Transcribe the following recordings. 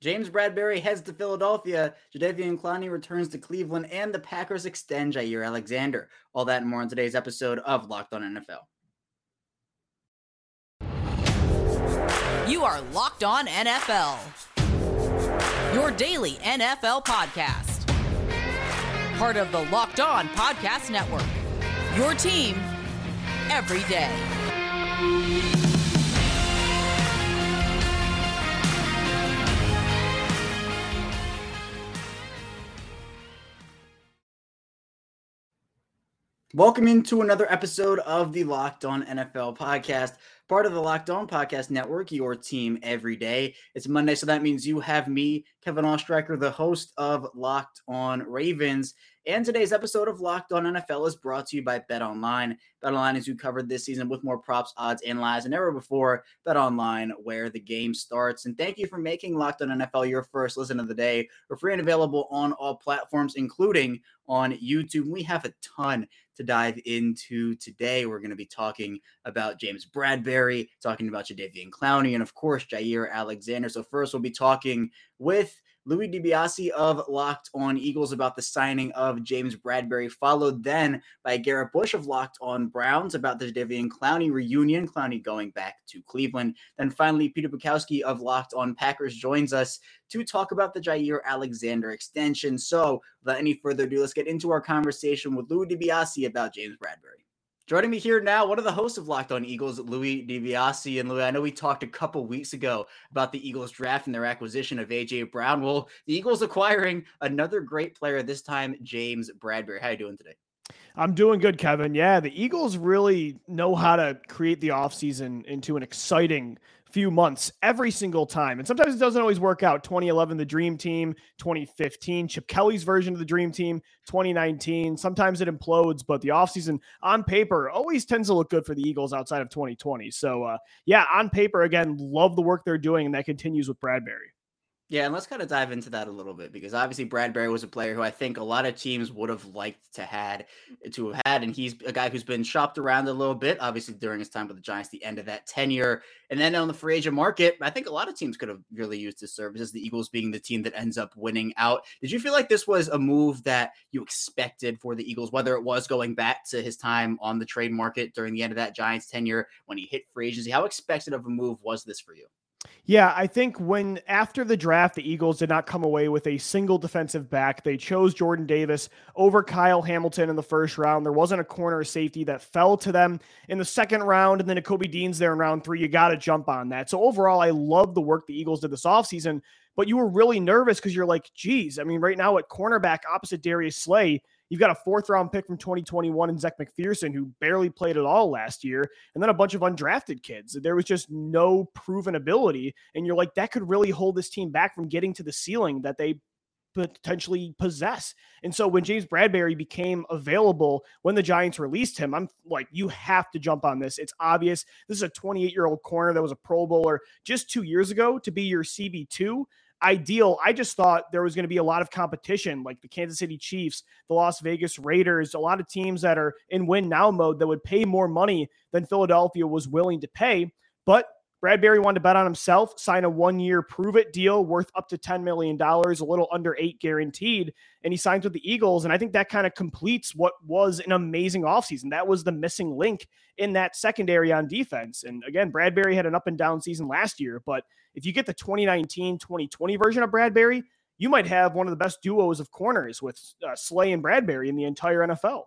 James Bradberry heads to Philadelphia. Jadeveon Clowney returns to Cleveland, and the Packers extend Jaire Alexander. All that and more on today's episode of Locked On NFL. You are Locked On NFL, your daily NFL podcast. Part of the Locked On Podcast Network. Your team every day. Welcome into another episode of the Locked On NFL podcast, part of the Locked On Podcast Network, your team every day. It's Monday, so that means you have me, Kevin Oestreicher, the host of Locked On Ravens. And today's episode of Locked On NFL is brought to you by Bet Online. Bet Online is who covered this season with more props, odds, and lies than ever before. Bet Online, where the game starts. And thank you for making Locked On NFL your first listen of the day. We're free and available on all platforms, including on YouTube. We have a ton to dive into today. We're going to be talking about James Bradberry, talking about Jadeveon Clowney, and of course, Jaire Alexander. So first, we'll be talking with Louis DiBiase of Locked On Eagles about the signing of James Bradberry, followed then by Garrett Bush of Locked On Browns about the Davian Clowney reunion, Clowney going back to Cleveland. Then finally, Peter Bukowski of Locked On Packers joins us to talk about the Jaire Alexander extension. So, without any further ado, let's get into our conversation with Louis DiBiase about James Bradberry. Joining me here now, one of the hosts of Locked On Eagles, Louis DiBiase. And Louis, I know we talked a couple weeks ago about the Eagles draft and their acquisition of AJ Brown. Well, the Eagles acquiring another great player, this time James Bradberry. How you doing today? I'm doing good, Kevin. Yeah, the Eagles really know how to create the offseason into an exciting few months every single time. And sometimes it doesn't always work out. 2011, the Dream Team, 2015, Chip Kelly's version of the Dream Team, 2019. Sometimes it implodes, but the offseason on paper always tends to look good for the Eagles outside of 2020. So, uh, yeah, on paper, again, love the work they're doing, and that continues with Bradberry. Yeah, and let's kind of dive into that a little bit because obviously Bradberry was a player who I think a lot of teams would have liked to had to have had, and he's a guy who's been shopped around a little bit, obviously during his time with the Giants, the end of that tenure, and then on the free agent market, I think a lot of teams could have really used his services. The Eagles being the team that ends up winning out. Did you feel like this was a move that you expected for the Eagles, whether it was going back to his time on the trade market during the end of that Giants tenure when he hit free agency? How expected of a move was this for you? Yeah, I think when after the draft, the Eagles did not come away with a single defensive back. They chose Jordan Davis over Kyle Hamilton in the first round. There wasn't a corner safety that fell to them in the second round, and then Kobe Dean's there in round three. You got to jump on that. So overall, I love the work the Eagles did this offseason, but you were really nervous because you're like, geez, I mean, right now at cornerback opposite Darius Slay, You've got a fourth round pick from 2021 and Zech McPhearson, who barely played at all last year, and then a bunch of undrafted kids. There was just no proven ability. And you're like, that could really hold this team back from getting to the ceiling that they potentially possess. And so when James Bradberry became available when the Giants released him, I'm like, you have to jump on this. It's obvious. This is a 28 year old corner that was a Pro Bowler just two years ago to be your CB2 ideal. I just thought there was going to be a lot of competition, like the Kansas City Chiefs, the Las Vegas Raiders, a lot of teams that are in win now mode that would pay more money than Philadelphia was willing to pay. But Bradberry wanted to bet on himself, sign a one year prove it deal worth up to $10 million, a little under eight guaranteed. And he signs with the Eagles. And I think that kind of completes what was an amazing offseason. That was the missing link in that secondary on defense. And again, Bradberry had an up and down season last year. But if you get the 2019 2020 version of Bradberry, you might have one of the best duos of corners with uh, Slay and Bradberry in the entire NFL.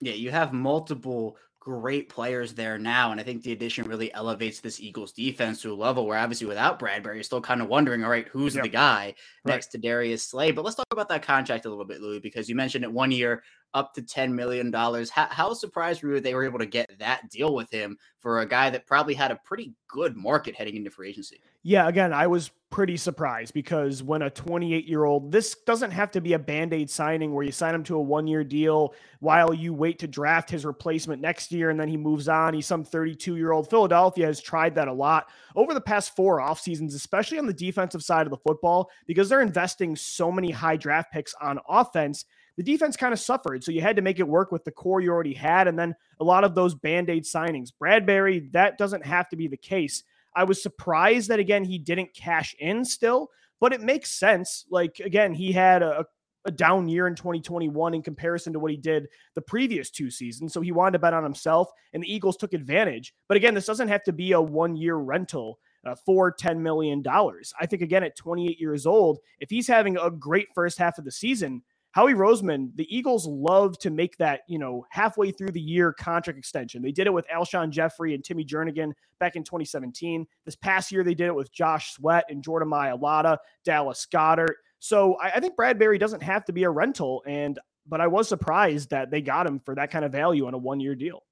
Yeah, you have multiple great players there now. And I think the addition really elevates this Eagles defense to a level where obviously without Bradberry, you're still kind of wondering, all right, who's yep. the guy right. next to Darius Slay? But let's talk about that contract a little bit, Louis, because you mentioned it one year up to $10 million. How, how surprised were you they were able to get that deal with him for a guy that probably had a pretty good market heading into free agency? Yeah, again, I was pretty surprised because when a 28 year old, this doesn't have to be a band aid signing where you sign him to a one year deal while you wait to draft his replacement next year and then he moves on. He's some 32 year old. Philadelphia has tried that a lot over the past four off seasons, especially on the defensive side of the football, because they're investing so many high draft picks on offense. The defense kind of suffered. So you had to make it work with the core you already had. And then a lot of those band aid signings. Bradberry, that doesn't have to be the case. I was surprised that again he didn't cash in still, but it makes sense. Like again, he had a, a down year in 2021 in comparison to what he did the previous two seasons. So he wanted to bet on himself, and the Eagles took advantage. But again, this doesn't have to be a one year rental uh, for $10 million. I think, again, at 28 years old, if he's having a great first half of the season, Howie Roseman, the Eagles love to make that, you know, halfway through the year contract extension. They did it with Alshon Jeffery and Timmy Jernigan back in 2017. This past year, they did it with Josh Sweat and Jordan Mailata, Dallas Goedert. So I, I think Bradberry doesn't have to be a rental. And, but I was surprised that they got him for that kind of value on a one year deal.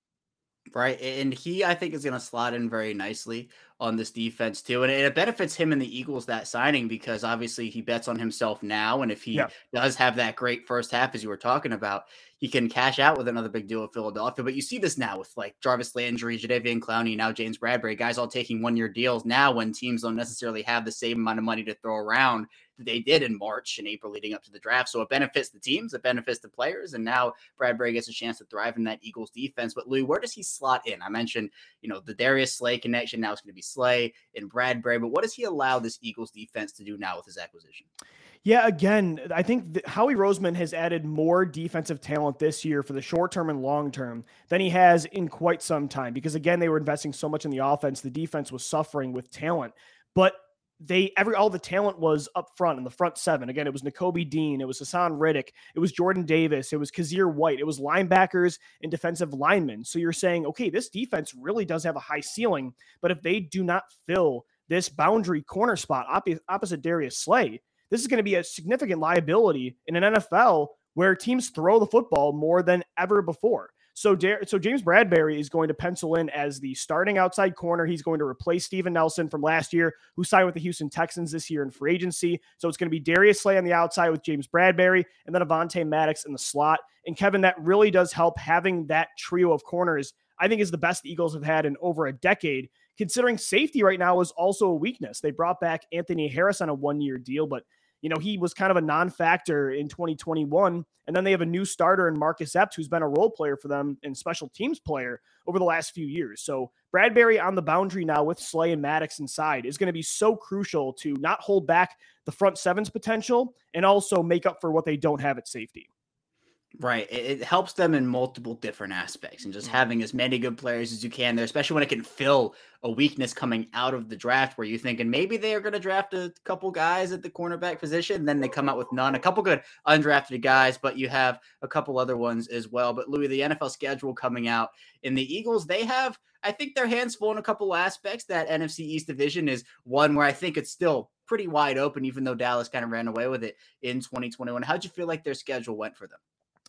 Right. And he, I think, is going to slot in very nicely on this defense, too. And it benefits him and the Eagles that signing because obviously he bets on himself now. And if he yeah. does have that great first half, as you were talking about, he can cash out with another big deal with Philadelphia. But you see this now with like Jarvis Landry, Jadeveon Clowney, now James Bradberry, guys all taking one year deals now when teams don't necessarily have the same amount of money to throw around they did in March and April leading up to the draft. So it benefits the teams, it benefits the players, and now Bradberry gets a chance to thrive in that Eagles defense. But Louis, where does he slot in? I mentioned, you know, the Darius Slay connection. Now it's going to be Slay and Bradberry. but what does he allow this Eagles defense to do now with his acquisition? Yeah, again, I think Howie Roseman has added more defensive talent this year for the short term and long term than he has in quite some time because, again, they were investing so much in the offense. The defense was suffering with talent. But they every all the talent was up front in the front seven. Again, it was Nakobe Dean, it was Haason Reddick, it was Jordan Davis, it was Kyzir White, it was linebackers and defensive linemen. So you're saying, okay, this defense really does have a high ceiling, but if they do not fill this boundary corner spot opposite Darius Slay, this is going to be a significant liability in an NFL where teams throw the football more than ever before. So, so James Bradberry is going to pencil in as the starting outside corner. He's going to replace Steven Nelson from last year, who signed with the Houston Texans this year in free agency. So it's going to be Darius Slay on the outside with James Bradberry, and then Avonte Maddox in the slot. And Kevin, that really does help having that trio of corners. I think is the best the Eagles have had in over a decade. Considering safety right now is also a weakness. They brought back Anthony Harris on a one-year deal, but you know, he was kind of a non factor in 2021. And then they have a new starter in Marcus Epps, who's been a role player for them and special teams player over the last few years. So Bradberry on the boundary now with Slay and Maddox inside is going to be so crucial to not hold back the front seven's potential and also make up for what they don't have at safety. Right. It, helps them in multiple different aspects and just mm-hmm. having as many good players as you can there, especially when it can fill a weakness coming out of the draft where you're thinking maybe they are going to draft a couple guys at the cornerback position. Then they come out with none, a couple good undrafted guys, but you have a couple other ones as well. But Louis, the NFL schedule coming out in the Eagles, they have, I think, their hands full in a couple aspects. That NFC East division is one where I think it's still pretty wide open, even though Dallas kind of ran away with it in 2021. How'd you feel like their schedule went for them?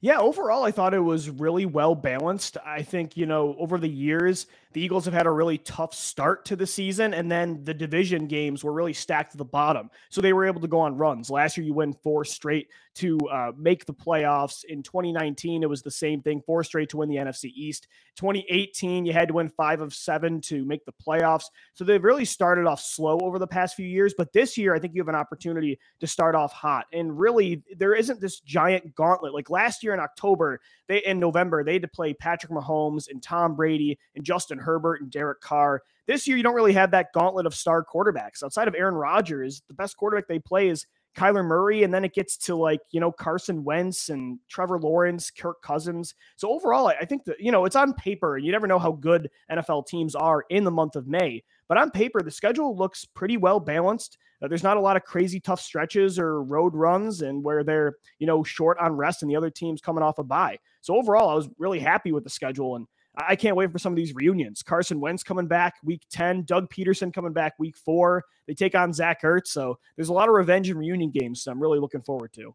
Yeah, overall, I thought it was really well balanced. I think, you know, over the years, the Eagles have had a really tough start to the season, and then the division games were really stacked to the bottom. So they were able to go on runs. Last year, you win four straight to uh, make the playoffs. In 2019, it was the same thing four straight to win the NFC East. 2018, you had to win five of seven to make the playoffs. So they've really started off slow over the past few years. But this year, I think you have an opportunity to start off hot. And really, there isn't this giant gauntlet. Like last year in October, they in November, they had to play Patrick Mahomes and Tom Brady and Justin Herbert and Derek Carr. This year, you don't really have that gauntlet of star quarterbacks. Outside of Aaron Rodgers, the best quarterback they play is Kyler Murray, and then it gets to like, you know, Carson Wentz and Trevor Lawrence, Kirk Cousins. So overall, I think that, you know, it's on paper, and you never know how good NFL teams are in the month of May. But on paper, the schedule looks pretty well balanced. Uh, there's not a lot of crazy tough stretches or road runs and where they're, you know, short on rest and the other team's coming off a bye. So overall, I was really happy with the schedule and I can't wait for some of these reunions. Carson Wentz coming back week 10, Doug Pederson coming back week four. They take on Zach Ertz. So there's a lot of revenge and reunion games I'm really looking forward to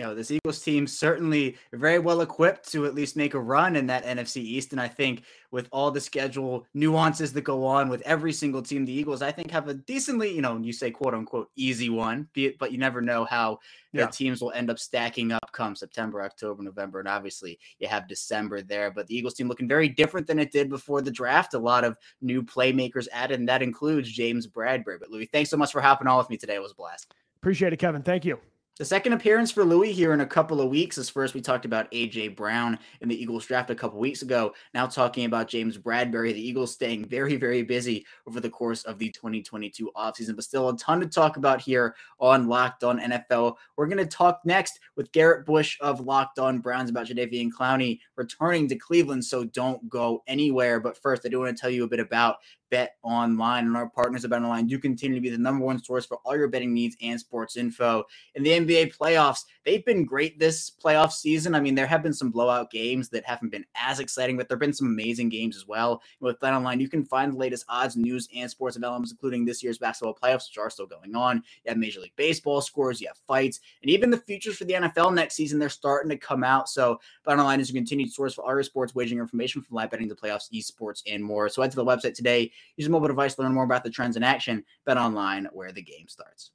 you know, this Eagles team certainly very well equipped to at least make a run in that NFC East. And I think with all the schedule nuances that go on with every single team, the Eagles, I think, have a decently, you know, you say quote unquote easy one, but you never know how yeah. the teams will end up stacking up come September, October, November. And obviously you have December there. But the Eagles team looking very different than it did before the draft. A lot of new playmakers added, and that includes James Bradberry. But Louis, thanks so much for hopping on with me today. It was a blast. Appreciate it, Kevin. Thank you. The second appearance for Louis here in a couple of weeks. As first, we talked about AJ Brown in the Eagles draft a couple weeks ago. Now, talking about James Bradberry, the Eagles staying very, very busy over the course of the 2022 offseason, but still a ton to talk about here on Locked On NFL. We're going to talk next with Garrett Bush of Locked On Browns about Jadeveon Clowney returning to Cleveland. So don't go anywhere. But first, I do want to tell you a bit about Bet Online and our partners at Bet Online do continue to be the number one source for all your betting needs and sports info. In the NBA playoffs, they've been great this playoff season. I mean, there have been some blowout games that haven't been as exciting, but there have been some amazing games as well. And with Bet Online, you can find the latest odds, news, and sports developments, including this year's basketball playoffs, which are still going on. You have Major League Baseball scores, you have fights, and even the futures for the NFL next season, they're starting to come out. So Bet Online is a continued source for all your sports wagering information from live betting to playoffs, esports, and more. So head to the website today Use a mobile device to learn more about the trends in action. Bet online where the game starts.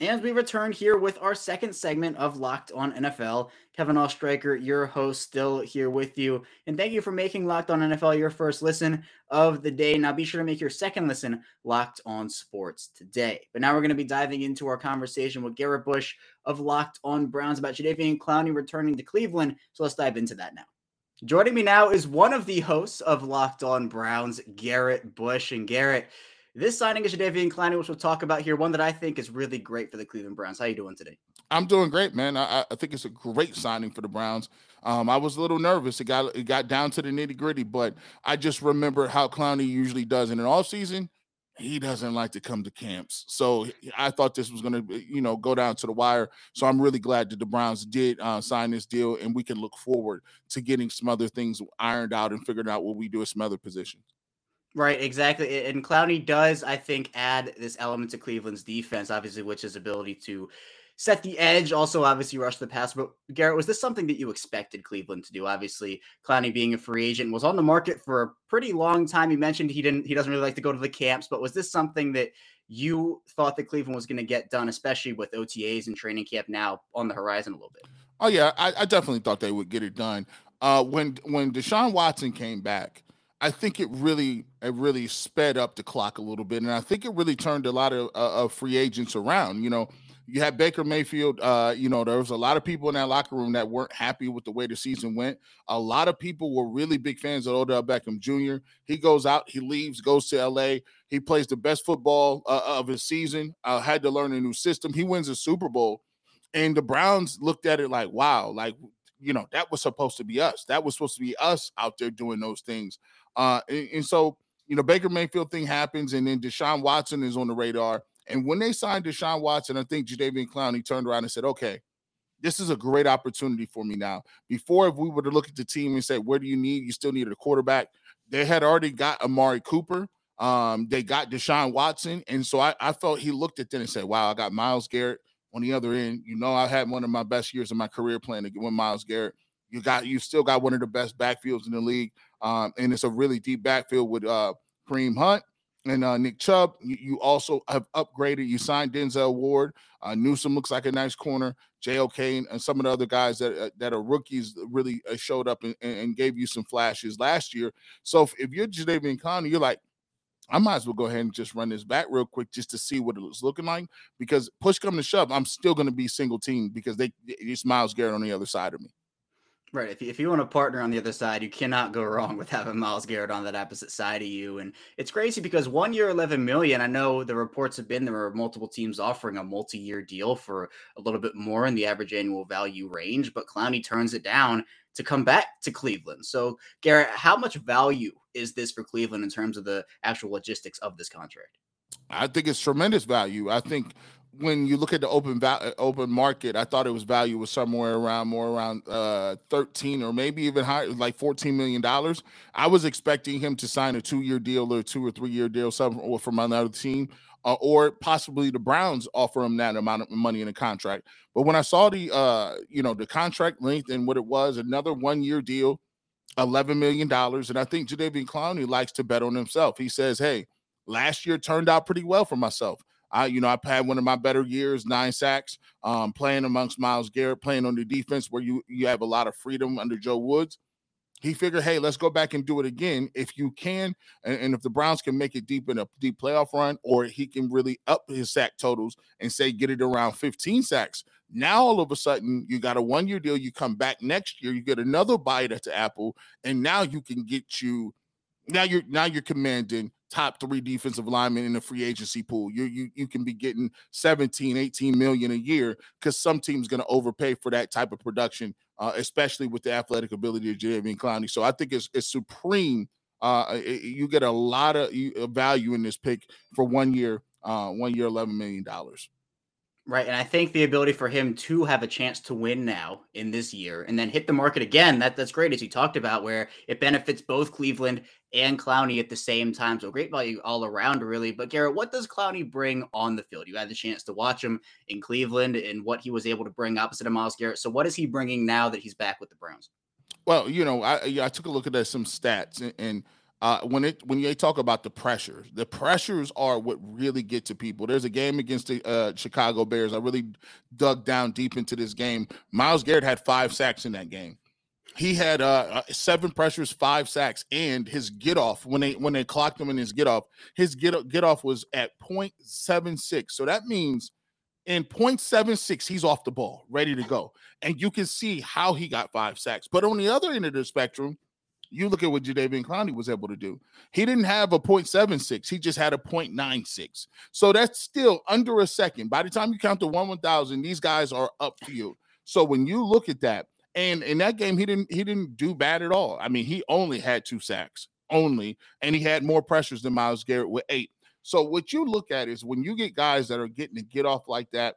And we return here with our second segment of Locked On NFL. Kevin Oestreicher, your host, still here with you. And thank you for making Locked On NFL your first listen of the day. Now be sure to make your second listen Locked On Sports today. But now we're going to be diving into our conversation with Garrett Bush of Locked On Browns about Jadeveon Clowney returning to Cleveland. So let's dive into that now. Joining me now is one of the hosts of Locked On Browns, Garrett Bush. And Garrett, this signing is Jadeveon Clowney, which we'll talk about here, one that I think is really great for the Cleveland Browns. How are you doing today? I'm doing great, man. I, I think it's a great signing for the Browns. Um, I was a little nervous. It got it got down to the nitty gritty, but I just remember how Clowney usually does in an off season he doesn't like to come to camps. So I thought this was going to, you know, go down to the wire. So I'm really glad that the Browns did uh, sign this deal, and we can look forward to getting some other things ironed out and figuring out what we do at some other positions. Right, exactly. And Clowney does, I think, add this element to Cleveland's defense, obviously, which is ability to set the edge, also obviously rush the pass. But Garrett, was this something that you expected Cleveland to do? Obviously, Clowney being a free agent was on the market for a pretty long time. You mentioned he didn't he doesn't really like to go to the camps, but was this something that you thought that Cleveland was going to get done, especially with OTAs and training camp now on the horizon a little bit? Oh yeah, I, I definitely thought they would get it done. Uh, when when Deshaun Watson came back, I think it really it really sped up the clock a little bit, and I think it really turned a lot of, uh, of free agents around. You know, you had Baker Mayfield. Uh, you know, there was a lot of people in that locker room that weren't happy with the way the season went. A lot of people were really big fans of Odell Beckham Jr. He goes out, he leaves, goes to LA. He plays the best football uh, of his season. Uh, had to learn a new system. He wins a Super Bowl, and the Browns looked at it like, wow, like you know, that was supposed to be us. That was supposed to be us out there doing those things. Uh, and, and so you know, Baker Mayfield thing happens, and then Deshaun Watson is on the radar. And when they signed Deshaun Watson, I think Jadeveon Clowney turned around and said, okay, this is a great opportunity for me now. Before, if we were to look at the team and say, where do you need? You still needed a quarterback. They had already got Amari Cooper. Um, they got Deshaun Watson. And so I, I felt he looked at them and said, wow, I got Myles Garrett on the other end. You know, I had one of my best years of my career playing to win Myles Garrett. You got you still got one of the best backfields in the league. Um, and it's a really deep backfield with uh Kareem Hunt and uh, Nick Chubb. You, you, also have upgraded. You signed Denzel Ward. Uh, Newsome looks like a nice corner. JOK and, and some of the other guys that uh, that are rookies really uh, showed up and, and, gave you some flashes last year. So if, if you're Jadeveon Clowney, you're like, I might as well go ahead and just run this back real quick just to see what it was looking like. Because push come to shove, I'm still going to be single team because they it's Myles Garrett on the other side of me. Right. If you, if you want to partner on the other side, you cannot go wrong with having Myles Garrett on that opposite side of you. And it's crazy because one year, 11 million, I know the reports have been there are multiple teams offering a multi year deal for a little bit more in the average annual value range, but Clowney turns it down to come back to Cleveland. So, Garrett, how much value is this for Cleveland in terms of the actual logistics of this contract? I think it's tremendous value. I think when you look at the open va- uh, open market, I thought it was value was somewhere around more around uh, 13 or maybe even higher, like 14 million dollars. I was expecting him to sign a two year deal or two or three year deal, something from another team, uh, or possibly the Browns offer him that amount of money in a contract. But when I saw the uh, you know the contract length and what it was, another one year deal, 11 million dollars, and I think Jadeveon Clowney likes to bet on himself. He says, "Hey, last year turned out pretty well for myself." I, you know, I've had one of my better years, nine sacks, um, playing amongst Myles Garrett, playing on the defense where you you have a lot of freedom under Joe Woods. he figured, hey, let's go back and do it again. If you can, and, and, if the Browns can make it deep in a deep playoff run, or he can really up his sack totals and say get it around 15 sacks. Now all of a sudden you got a one-year deal. You come back next year, you get another bite at the apple, and now you can get you. Now you're now you're commanding top three defensive linemen in the free agency pool. You you you can be getting 17, 18 million a year because some team's going to overpay for that type of production, uh, especially with the athletic ability of Jadeveon Clowney. So I think it's it's supreme. Uh, it, you get a lot of value in this pick for one year, uh, one year, eleven million dollars. Right. And I think the ability for him to have a chance to win now in this year and then hit the market again, that, that's great, as you talked about, where it benefits both Cleveland and Clowney at the same time. So great value all around, really. But Garrett, what does Clowney bring on the field? You had the chance to watch him in Cleveland and what he was able to bring opposite of Myles Garrett. So what is he bringing now that he's back with the Browns? Well, you know, I I took a look at uh, some stats and, and uh, when it when they talk about the pressures, the pressures are what really get to people. There's a game against the uh, Chicago Bears. I really dug down deep into this game. Myles Garrett had five sacks in that game. He had uh, uh seven pressures, five sacks, and his get off when they when they clocked him in his get off, his get get off was at 0.76. So that means in 0.76 he's off the ball, ready to go, and you can see how he got five sacks. But on the other end of the spectrum you look at what Jadeveon Clowney was able to do. He didn't have a 0.76, he just had a 0.96. So that's still under a second. By the time you count to 1 1000, these guys are upfield. So when you look at that, and in that game, he didn't he didn't do bad at all. I mean, he only had two sacks, only, and he had more pressures than Myles Garrett with eight. So what you look at is when you get guys that are getting to get off like that,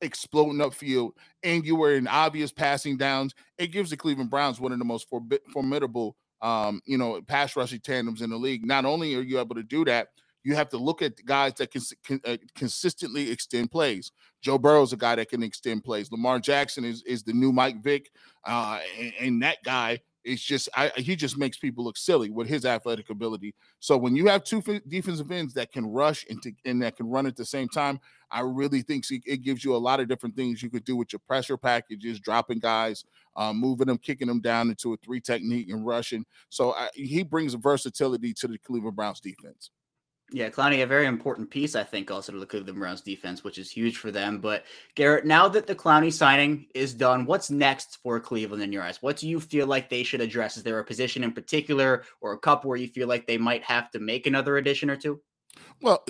exploding upfield, and you were in obvious passing downs, it gives the Cleveland Browns one of the most formidable um, you know, pass rushing tandems in the league. Not only are you able to do that, you have to look at guys that can, can uh, consistently extend plays. Joe Burrow is a guy that can extend plays. Lamar Jackson is is the new Mike Vick, uh, and, and that guy is just I, he just makes people look silly with his athletic ability. So when you have two defensive ends that can rush and, to, and that can run at the same time, I really think it gives you a lot of different things you could do with your pressure packages, dropping guys, um, moving them, kicking them down into a three technique and rushing. So I, he brings versatility to the Cleveland Browns defense. Yeah, Clowney, a very important piece, I think, also to the Cleveland Browns defense, which is huge for them. But Garrett, now that the Clowney signing is done, what's next for Cleveland in your eyes? What do you feel like they should address? Is there a position in particular or a cup where you feel like they might have to make another addition or two? Well,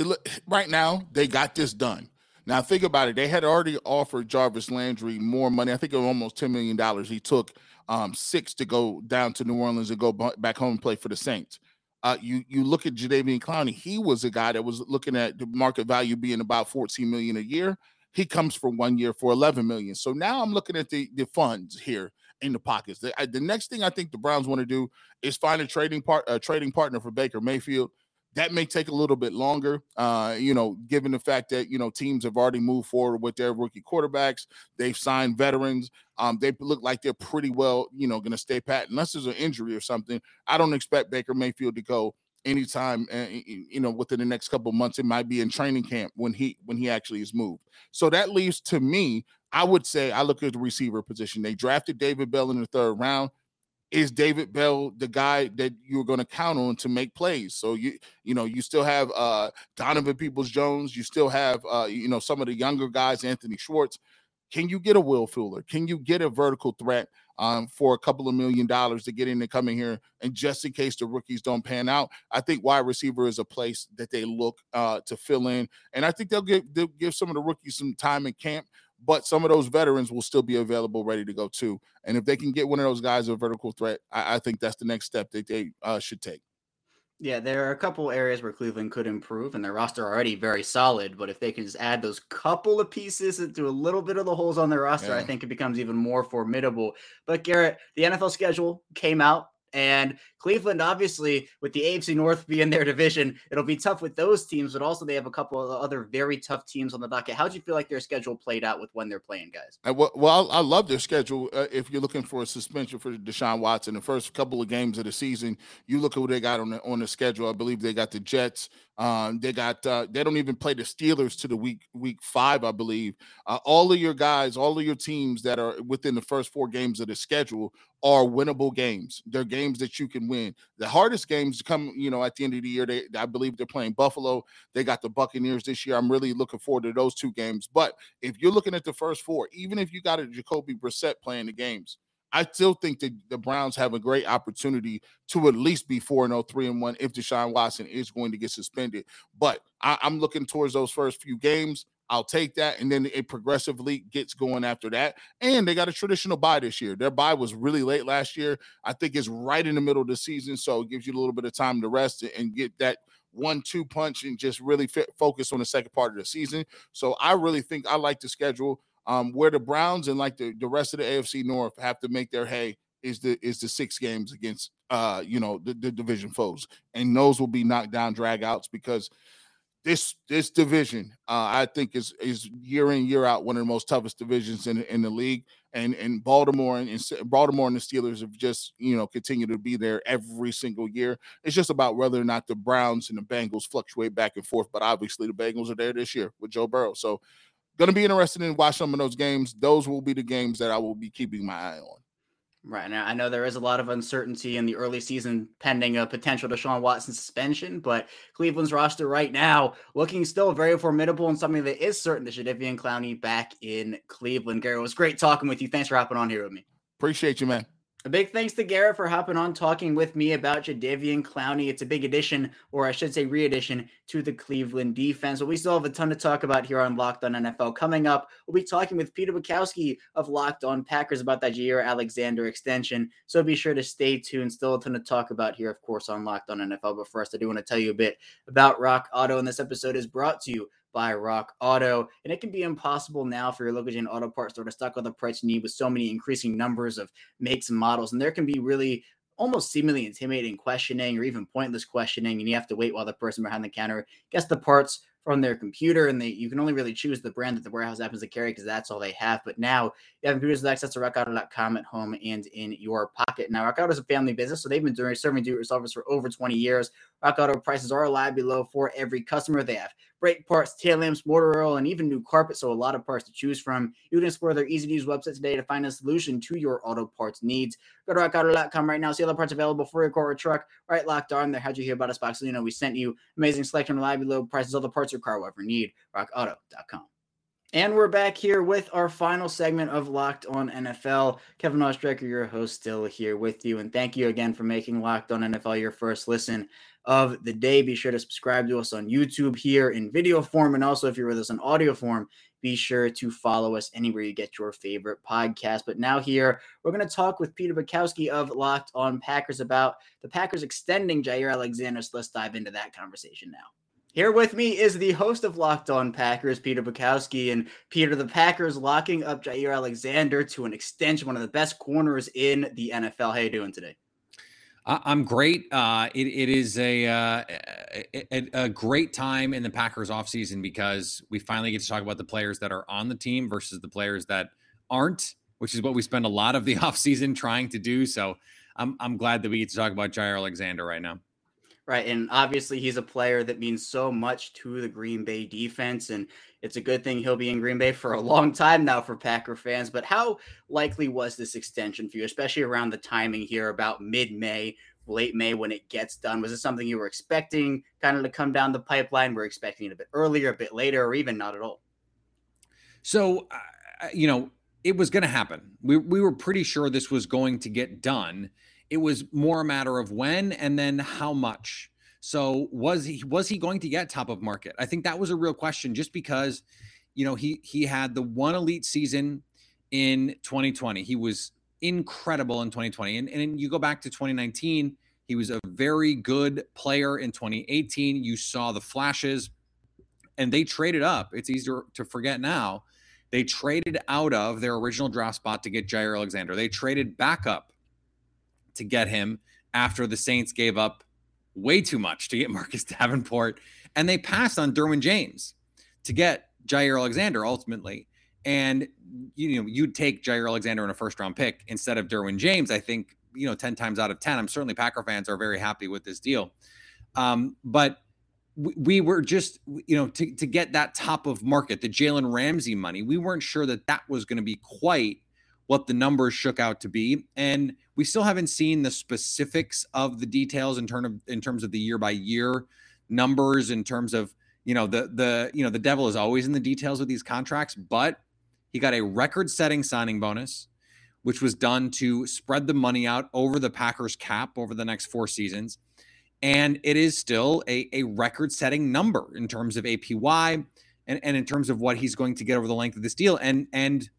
right now they got this done. Now think about it. They had already offered Jarvis Landry more money. I think it was almost ten million dollars. He took um, six to go down to New Orleans and go back home and play for the Saints. Uh, you you look at Jadeveon Clowney. He was a guy that was looking at the market value being about fourteen million a year. He comes for one year for eleven million. So now I'm looking at the the funds here in the pockets. The, the next thing I think the Browns want to do is find a trading part a trading partner for Baker Mayfield. That may take a little bit longer, uh, you know, given the fact that you know teams have already moved forward with their rookie quarterbacks. They've signed veterans. Um, they look like they're pretty well, you know, going to stay pat unless there's an injury or something. I don't expect Baker Mayfield to go anytime uh, you know within the next couple months it might be in training camp when he when he actually is moved so that leaves to me i would say i look at the receiver position they drafted david bell in the third round is David Bell the guy that you're going to count on to make plays? So you you know you still have uh, Donovan Peoples Jones, you still have uh, you know some of the younger guys, Anthony Schwartz. Can you get a Will Fuller? Can you get a vertical threat um, for a couple of million dollars to get in and come in here? And just in case the rookies don't pan out, I think wide receiver is a place that they look uh, to fill in, and I think they'll give they'll give some of the rookies some time in camp but some of those veterans will still be available, ready to go too. And if they can get one of those guys a vertical threat, I, I think that's the next step that they uh, should take. Yeah, there are a couple areas where Cleveland could improve, and their roster already very solid. But if they can just add those couple of pieces into a little bit of the holes on their roster, yeah. I think it becomes even more formidable. But Garrett, the NFL schedule came out and Cleveland, obviously, with the AFC North being their division, it'll be tough with those teams, but also they have a couple of other very tough teams on the docket. How do you feel like their schedule played out with when they're playing, guys? I, well, I love their schedule. Uh, if you're looking for a suspension for Deshaun Watson, the first couple of games of the season, you look at what they got on the, on the schedule. I believe they got the Jets. Um, they got uh, they don't even play the Steelers to the week week five, I believe. Uh, all of your guys, all of your teams that are within the first four games of the schedule are winnable games. They're games that you can win. The hardest games come, you know, at the end of the year. They, I believe, they're playing Buffalo. They got the Buccaneers this year. I'm really looking forward to those two games. But if you're looking at the first four, even if you got a Jacoby Brissett playing the games, I still think that the Browns have a great opportunity to at least be 4 0, 3 and 1 if Deshaun Watson is going to get suspended. But I, I'm looking towards those first few games. I'll take that. And then it progressively gets going after that. And they got a traditional bye this year. Their bye was really late last year. I think it's right in the middle of the season. So it gives you a little bit of time to rest and get that one two punch and just really fit, focus on the second part of the season. So I really think I like the schedule. Um, where the Browns and like the, the rest of the AFC North have to make their hay is the is the six games against uh you know the, the division foes and those will be knocked down dragouts because this this division uh, I think is is year in year out one of the most toughest divisions in in the league and and Baltimore and, and Baltimore and the Steelers have just you know continue to be there every single year. It's just about whether or not the Browns and the Bengals fluctuate back and forth, but obviously the Bengals are there this year with Joe Burrow. So going to be interested in watch some of those games. Those will be the games that I will be keeping my eye on. Right now, I know there is a lot of uncertainty in the early season pending a potential Deshaun Watson suspension, but Cleveland's roster right now looking still very formidable and something that is certain to Jadeveon Clowney back in Cleveland. Gary, it was great talking with you. Thanks for hopping on here with me. Appreciate you, man. A big thanks to Garrett for hopping on talking with me about Jadeveon Clowney. It's a big addition, or I should say, re-addition to the Cleveland defense. But we still have a ton to talk about here on Locked On NFL. Coming up, we'll be talking with Peter Bukowski of Locked On Packers about that Jaire Alexander extension. So be sure to stay tuned. Still a ton to talk about here, of course, on Locked On NFL. But first, I do want to tell you a bit about Rock Auto, and this episode is brought to you by Rock Auto. And it can be impossible now for your local chain auto parts store to stock all the parts you need with so many increasing numbers of makes and models. And there can be really almost seemingly intimidating questioning or even pointless questioning, and you have to wait while the person behind the counter gets the parts from their computer, and they you can only really choose the brand that the warehouse happens to carry because that's all they have. But now you have computers with access to rockauto.com at home and in your pocket. Now, Rock Auto is a family business, so they've been doing serving do-it-yourselfers for over 20 years. Rock Auto prices are reliably low for every customer. They have brake parts, tail lamps, motor oil, and even new carpet. So a lot of parts to choose from. You can explore their easy-to-use website today to find a solution to your auto parts needs. Go to rockauto.com right now. See all the parts available for your car or truck. Right locked on there. How'd you hear about us box? So you know we sent you amazing selection, reliable low prices, all the parts your car will ever need. RockAuto.com. And we're back here with our final segment of Locked On NFL. Kevin Oestreicher, your host, still here with you. And thank you again for making Locked On NFL your first listen of the day. Be sure to subscribe to us on YouTube here in video form. And also, if you're with us in audio form, be sure to follow us anywhere you get your favorite podcast. But now, here, we're going to talk with Peter Bukowski of Locked On Packers about the Packers extending Jaire Alexander. So let's dive into that conversation now. Here with me is the host of Locked On Packers, Peter Bukowski. And Peter, the Packers locking up Jaire Alexander to an extension, one of the best corners in the NFL. How you doing today? I'm great. Uh, it, it is a, uh, a, a great time in the Packers offseason because we finally get to talk about the players that are on the team versus the players that aren't, which is what we spend a lot of the offseason trying to do. So I'm, I'm glad that we get to talk about Jaire Alexander right now. Right. And obviously, he's a player that means so much to the Green Bay defense. And it's a good thing he'll be in Green Bay for a long time now for Packer fans. But how likely was this extension for you, especially around the timing here about mid May, late May when it gets done? Was it something you were expecting kind of to come down the pipeline? We're expecting it a bit earlier, a bit later, or even not at all? So, uh, you know, it was going to happen. We, we were pretty sure this was going to get done it was more a matter of when and then how much. So was he was he going to get top of market? I think that was a real question just because you know he he had the one elite season in 2020. He was incredible in 2020. And and you go back to 2019, he was a very good player in 2018. You saw the flashes and they traded up. It's easier to forget now. They traded out of their original draft spot to get Jaire Alexander. They traded back up to get him after the Saints gave up way too much to get Marcus Davenport. And they passed on Derwin James to get Jaire Alexander ultimately. And you know, you'd take Jaire Alexander in a first round pick instead of Derwin James. I think, you know, 10 times out of 10. I'm certainly Packer fans are very happy with this deal. Um, but we, we were just, you know, to, to get that top of market, the Jalen Ramsey money, we weren't sure that that was going to be quite what the numbers shook out to be. And we still haven't seen the specifics of the details in terms of in terms of the year by year numbers, in terms of you know the the you know the devil is always in the details with these contracts, but he got a record-setting signing bonus, which was done to spread the money out over the Packers cap over the next four seasons. And it is still a, a record setting number in terms of APY and, and in terms of what he's going to get over the length of this deal. And and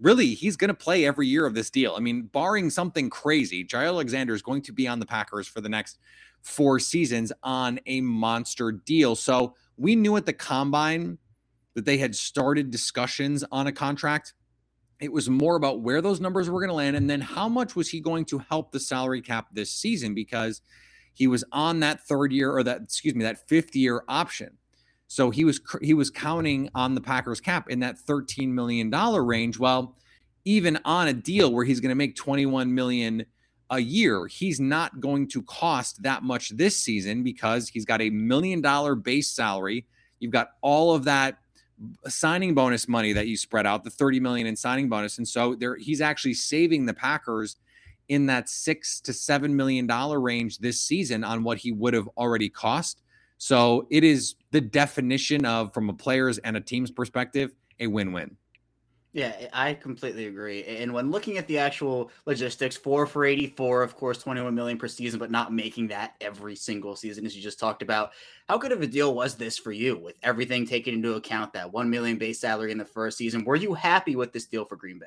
really he's going to play every year of this deal. I mean, barring something crazy, Jaire Alexander is going to be on the Packers for the next four seasons on a monster deal. So we knew at the combine that they had started discussions on a contract. It was more about where those numbers were going to land and then how much was he going to help the salary cap this season because he was on that third year or that excuse me that fifth year option. So he was he was counting on the Packers cap in that 13 million dollar range. Well, even on a deal where he's going to make 21 million a year, he's not going to cost that much this season because he's got a million dollar base salary. You've got all of that signing bonus money that you spread out, the 30 million in signing bonus. And so there he's actually saving the Packers in that six to seven million dollar range this season on what he would have already cost. So it is the definition of, from a player's and a team's perspective, a win win. Yeah, I completely agree. And when looking at the actual logistics, four for 84, of course, 21 million per season, but not making that every single season, as you just talked about. How good of a deal was this for you with everything taken into account that 1 million base salary in the first season? Were you happy with this deal for Green Bay?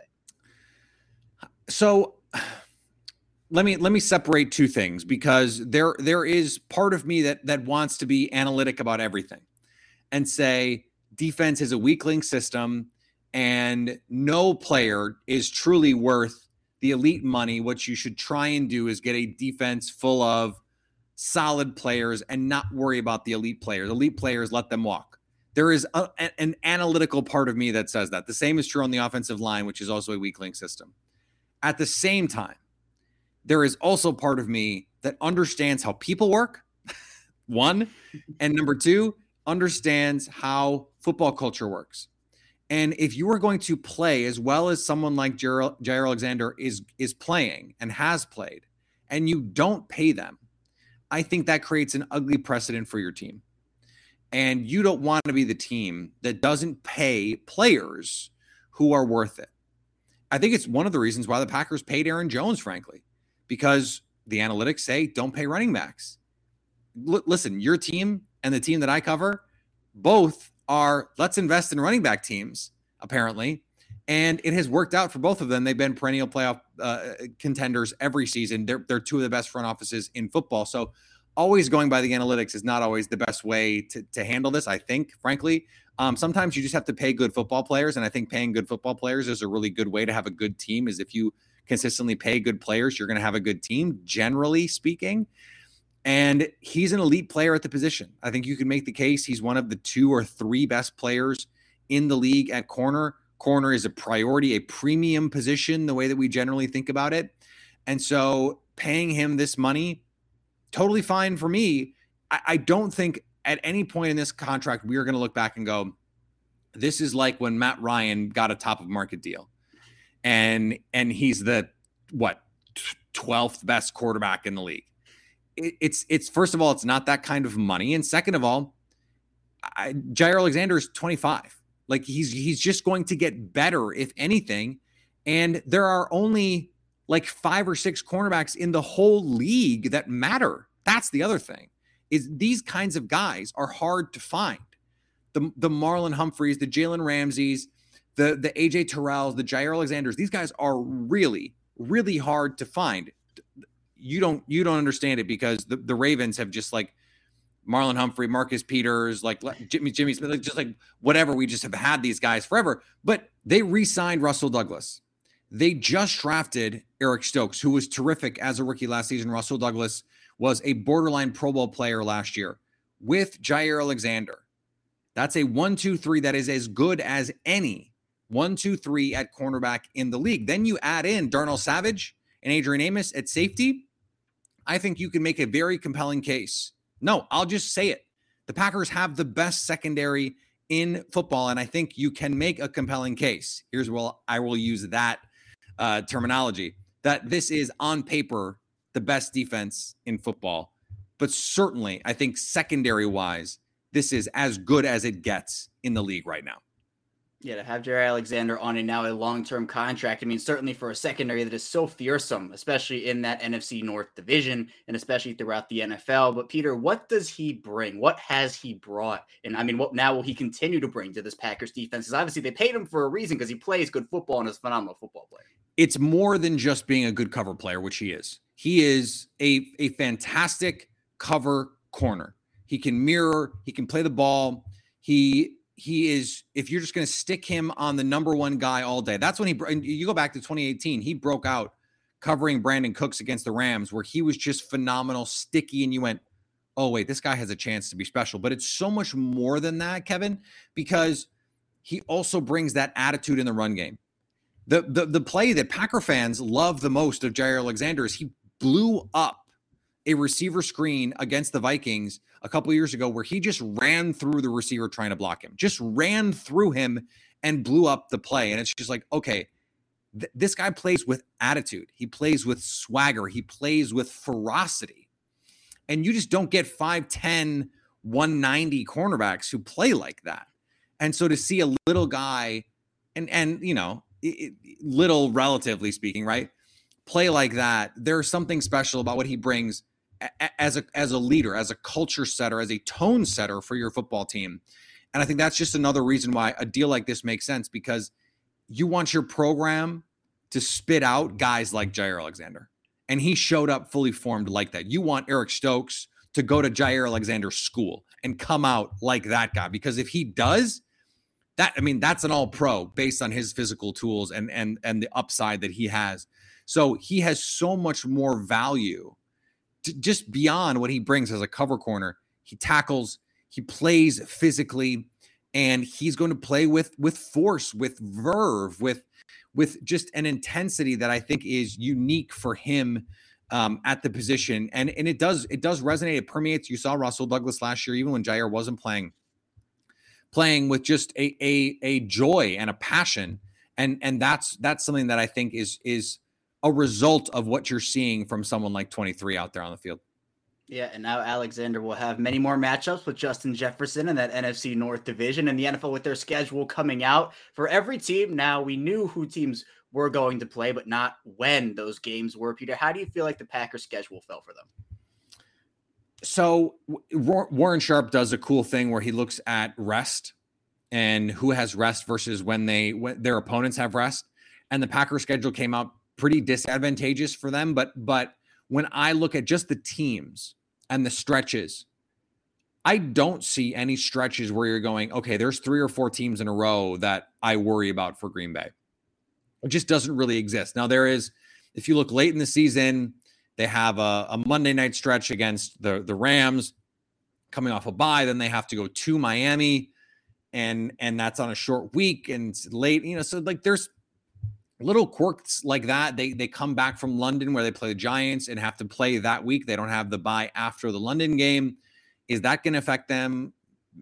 So let me let me separate two things because there there is part of me that that wants to be analytic about everything and say defense is a weak link system and no player is truly worth the elite money. What you should try and do is get a defense full of solid players and not worry about the elite players. Elite players let them walk. There is a, an analytical part of me that says that. The same is true on the offensive line which is also a weak link system. At the same time there is also part of me that understands how people work, one, and number two, understands how football culture works. And if you are going to play as well as someone like Jaire Alexander is is playing and has played, and you don't pay them, I think that creates an ugly precedent for your team. And you don't want to be the team that doesn't pay players who are worth it. I think it's one of the reasons why the Packers paid Aaron Jones, frankly because the analytics say don't pay running backs. L- listen, your team and the team that I cover both are let's invest in running back teams, apparently. And it has worked out for both of them. They've been perennial playoff uh, contenders every season. They're, they're two of the best front offices in football. So, always going by the analytics is not always the best way to, to handle this, I think, frankly. Um, sometimes you just have to pay good football players. And I think paying good football players is a really good way to have a good team, is if you consistently pay good players, you're going to have a good team, generally speaking. And he's an elite player at the position. I think you can make the case he's one of the two or three best players in the league at corner. Corner is a priority, a premium position, the way that we generally think about it. And so paying him this money, totally fine for me. I, I don't think at any point in this contract we are going to look back and go, this is like when Matt Ryan got a top of market deal and and he's the what 12th best quarterback in the league. It, it's it's first of all, it's not that kind of money, and second of all, I, Jaire Alexander is 25. Like he's he's just going to get better if anything, and there are only like five or six cornerbacks in the whole league that matter. That's the other thing. Is these kinds of guys are hard to find. The the Marlon Humphreys, the Jalen Ramseys, the the AJ Terrells, the Jaire Alexanders, these guys are really, really hard to find. You don't you don't understand it because the, the Ravens have just like Marlon Humphrey, Marcus Peters, like Jimmy Jimmy Smith, like, just like whatever. We just have had these guys forever. But they re-signed Rasul Douglas. They just drafted Eric Stokes, who was terrific as a rookie last season. Rasul Douglas was a borderline Pro Bowl player last year with Jaire Alexander. That's a one, two, three that is as good as any one, two, three at cornerback in the league. Then you add in Darnell Savage and Adrian Amos at safety. I think you can make a very compelling case. No, I'll just say it. The Packers have the best secondary in football, and I think you can make a compelling case. Here's where I will use that uh, terminology, that this is on paper the best defense in football. But certainly, I think secondary wise, this is as good as it gets in the league right now. Yeah, to have Jaire Alexander on a now a long term contract. I mean, certainly for a secondary that is so fearsome, especially in that NFC North division and especially throughout the NFL. But Peter, what does he bring? What has he brought? And I mean, what now will he continue to bring to this Packers defense? Because obviously they paid him for a reason because he plays good football and is a phenomenal football player. It's more than just being a good cover player, which he is. He is a, a fantastic cover corner. He can mirror, he can play the ball. He he is if you're just going to stick him on the number one guy all day that's when he you go back to 2018 he broke out covering Brandin Cooks against the rams where he was just phenomenal sticky and you went oh wait this guy has a chance to be special. But it's so much more than that kevin because he also brings that attitude in the run game. The the, the play that packer fans love the most of jaire alexander is he blew up a receiver screen against the vikings a couple years ago where he just ran through the receiver trying to block him, just ran through him and blew up the play. And it's just like, okay, th- this guy plays with attitude. He plays with swagger. He plays with ferocity. And you just don't get 5'10, 190 cornerbacks who play like that. And so to see a little guy, and and you know, it, little relatively speaking, right? Play like that. There's something special about what he brings as a as a leader, as a culture setter, as a tone setter for your football team. And I think that's just another reason why a deal like this makes sense because you want your program to spit out guys like Jaire Alexander. And he showed up fully formed like that. You want Eric Stokes to go to Jaire Alexander's school and come out like that guy because if he does, that I mean that's an all pro based on his physical tools and and and the upside that he has. So he has so much more value just beyond what he brings as a cover corner. He tackles, he plays physically, and he's going to play with with force, with verve, with with just an intensity that I think is unique for him um, at the position. And and it does it does resonate. It permeates. You saw Rasul Douglas last year, even when Jaire wasn't playing, playing with just a a a joy and a passion. And and that's that's something that I think is is a result of what you're seeing from someone like 23 out there on the field. Yeah, and now Alexander will have many more matchups with Justin Jefferson in that NFC North division and the NFL with their schedule coming out for every team. Now we knew who teams were going to play, but not when those games were. Peter, how do you feel like the Packers schedule fell for them? So Warren Sharp does a cool thing where he looks at rest and who has rest versus when they when their opponents have rest. And the Packers schedule came out pretty disadvantageous for them. But but when I look at just the teams and the stretches, I don't see any stretches where you're going, okay, there's three or four teams in a row that I worry about for Green Bay. It just doesn't really exist. Now there is, if you look late in the season, they have a, a Monday night stretch against the the Rams, coming off a bye. Then they have to go to Miami, and and that's on a short week and late. You know, so like there's little quirks like that. They they come back from London where they play the Giants and have to play that week. They don't have the bye after the London game. Is that going to affect them?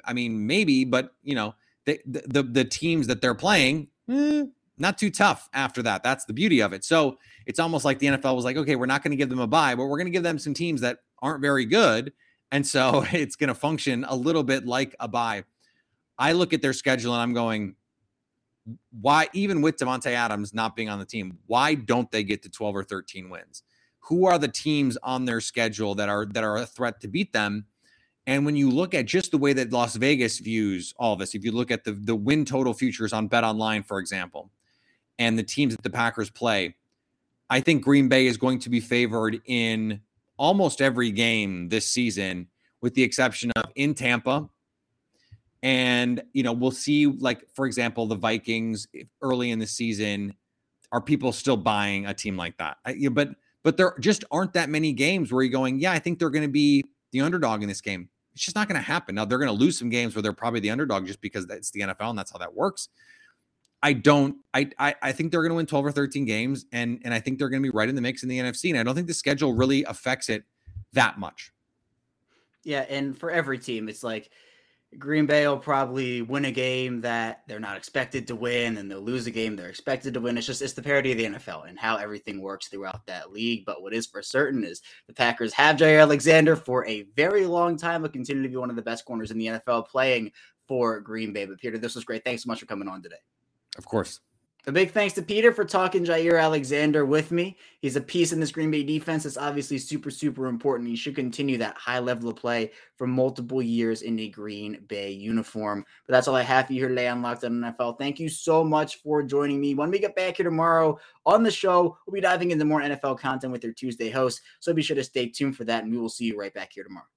I mean, maybe, but you know, the the, the teams that they're playing, eh, not too tough after that. That's the beauty of it. So it's almost like the NFL was like, okay, we're not going to give them a bye, but we're going to give them some teams that aren't very good, and so it's going to function a little bit like a bye. I look at their schedule and I'm going, why even with Davante Adams not being on the team, why don't they get to 12 or 13 wins? Who are the teams on their schedule that are that are a threat to beat them? And when you look at just the way that Las Vegas views all this, if you look at the the win total futures on Bet Online, for example, and the teams that the Packers play, I think Green Bay is going to be favored in almost every game this season, with the exception of in Tampa and, you know, we'll see, like, for example, the Vikings early in the season. Are people still buying a team like that? I, but but there just aren't that many games where you're going, yeah, I think they're going to be the underdog in this game. It's just not going to happen. Now they're going to lose some games where they're probably the underdog just because it's the NFL and that's how that works. I don't. I I, I think they're going to win 12 or 13 games, and and I think they're going to be right in the mix in the NFC. And I don't think the schedule really affects it that much. Yeah, and for every team, it's like Green Bay will probably win a game that they're not expected to win, and they'll lose a game they're expected to win. It's just it's the parity of the NFL and how everything works throughout that league. But what is for certain is the Packers have Jaire Alexander for a very long time, but continue to be one of the best corners in the NFL, playing for Green Bay. But Peter, this was great. Thanks so much for coming on today. Of course. A big thanks to Peter for talking Jaire Alexander with me. He's a piece in this Green Bay defense that's obviously super, super important. He should continue that high level of play for multiple years in a Green Bay uniform. But that's all I have for you here today on Locked On NFL. Thank you so much for joining me. When we get back here tomorrow on the show, we'll be diving into more NFL content with your Tuesday host. So be sure to stay tuned for that, and we will see you right back here tomorrow.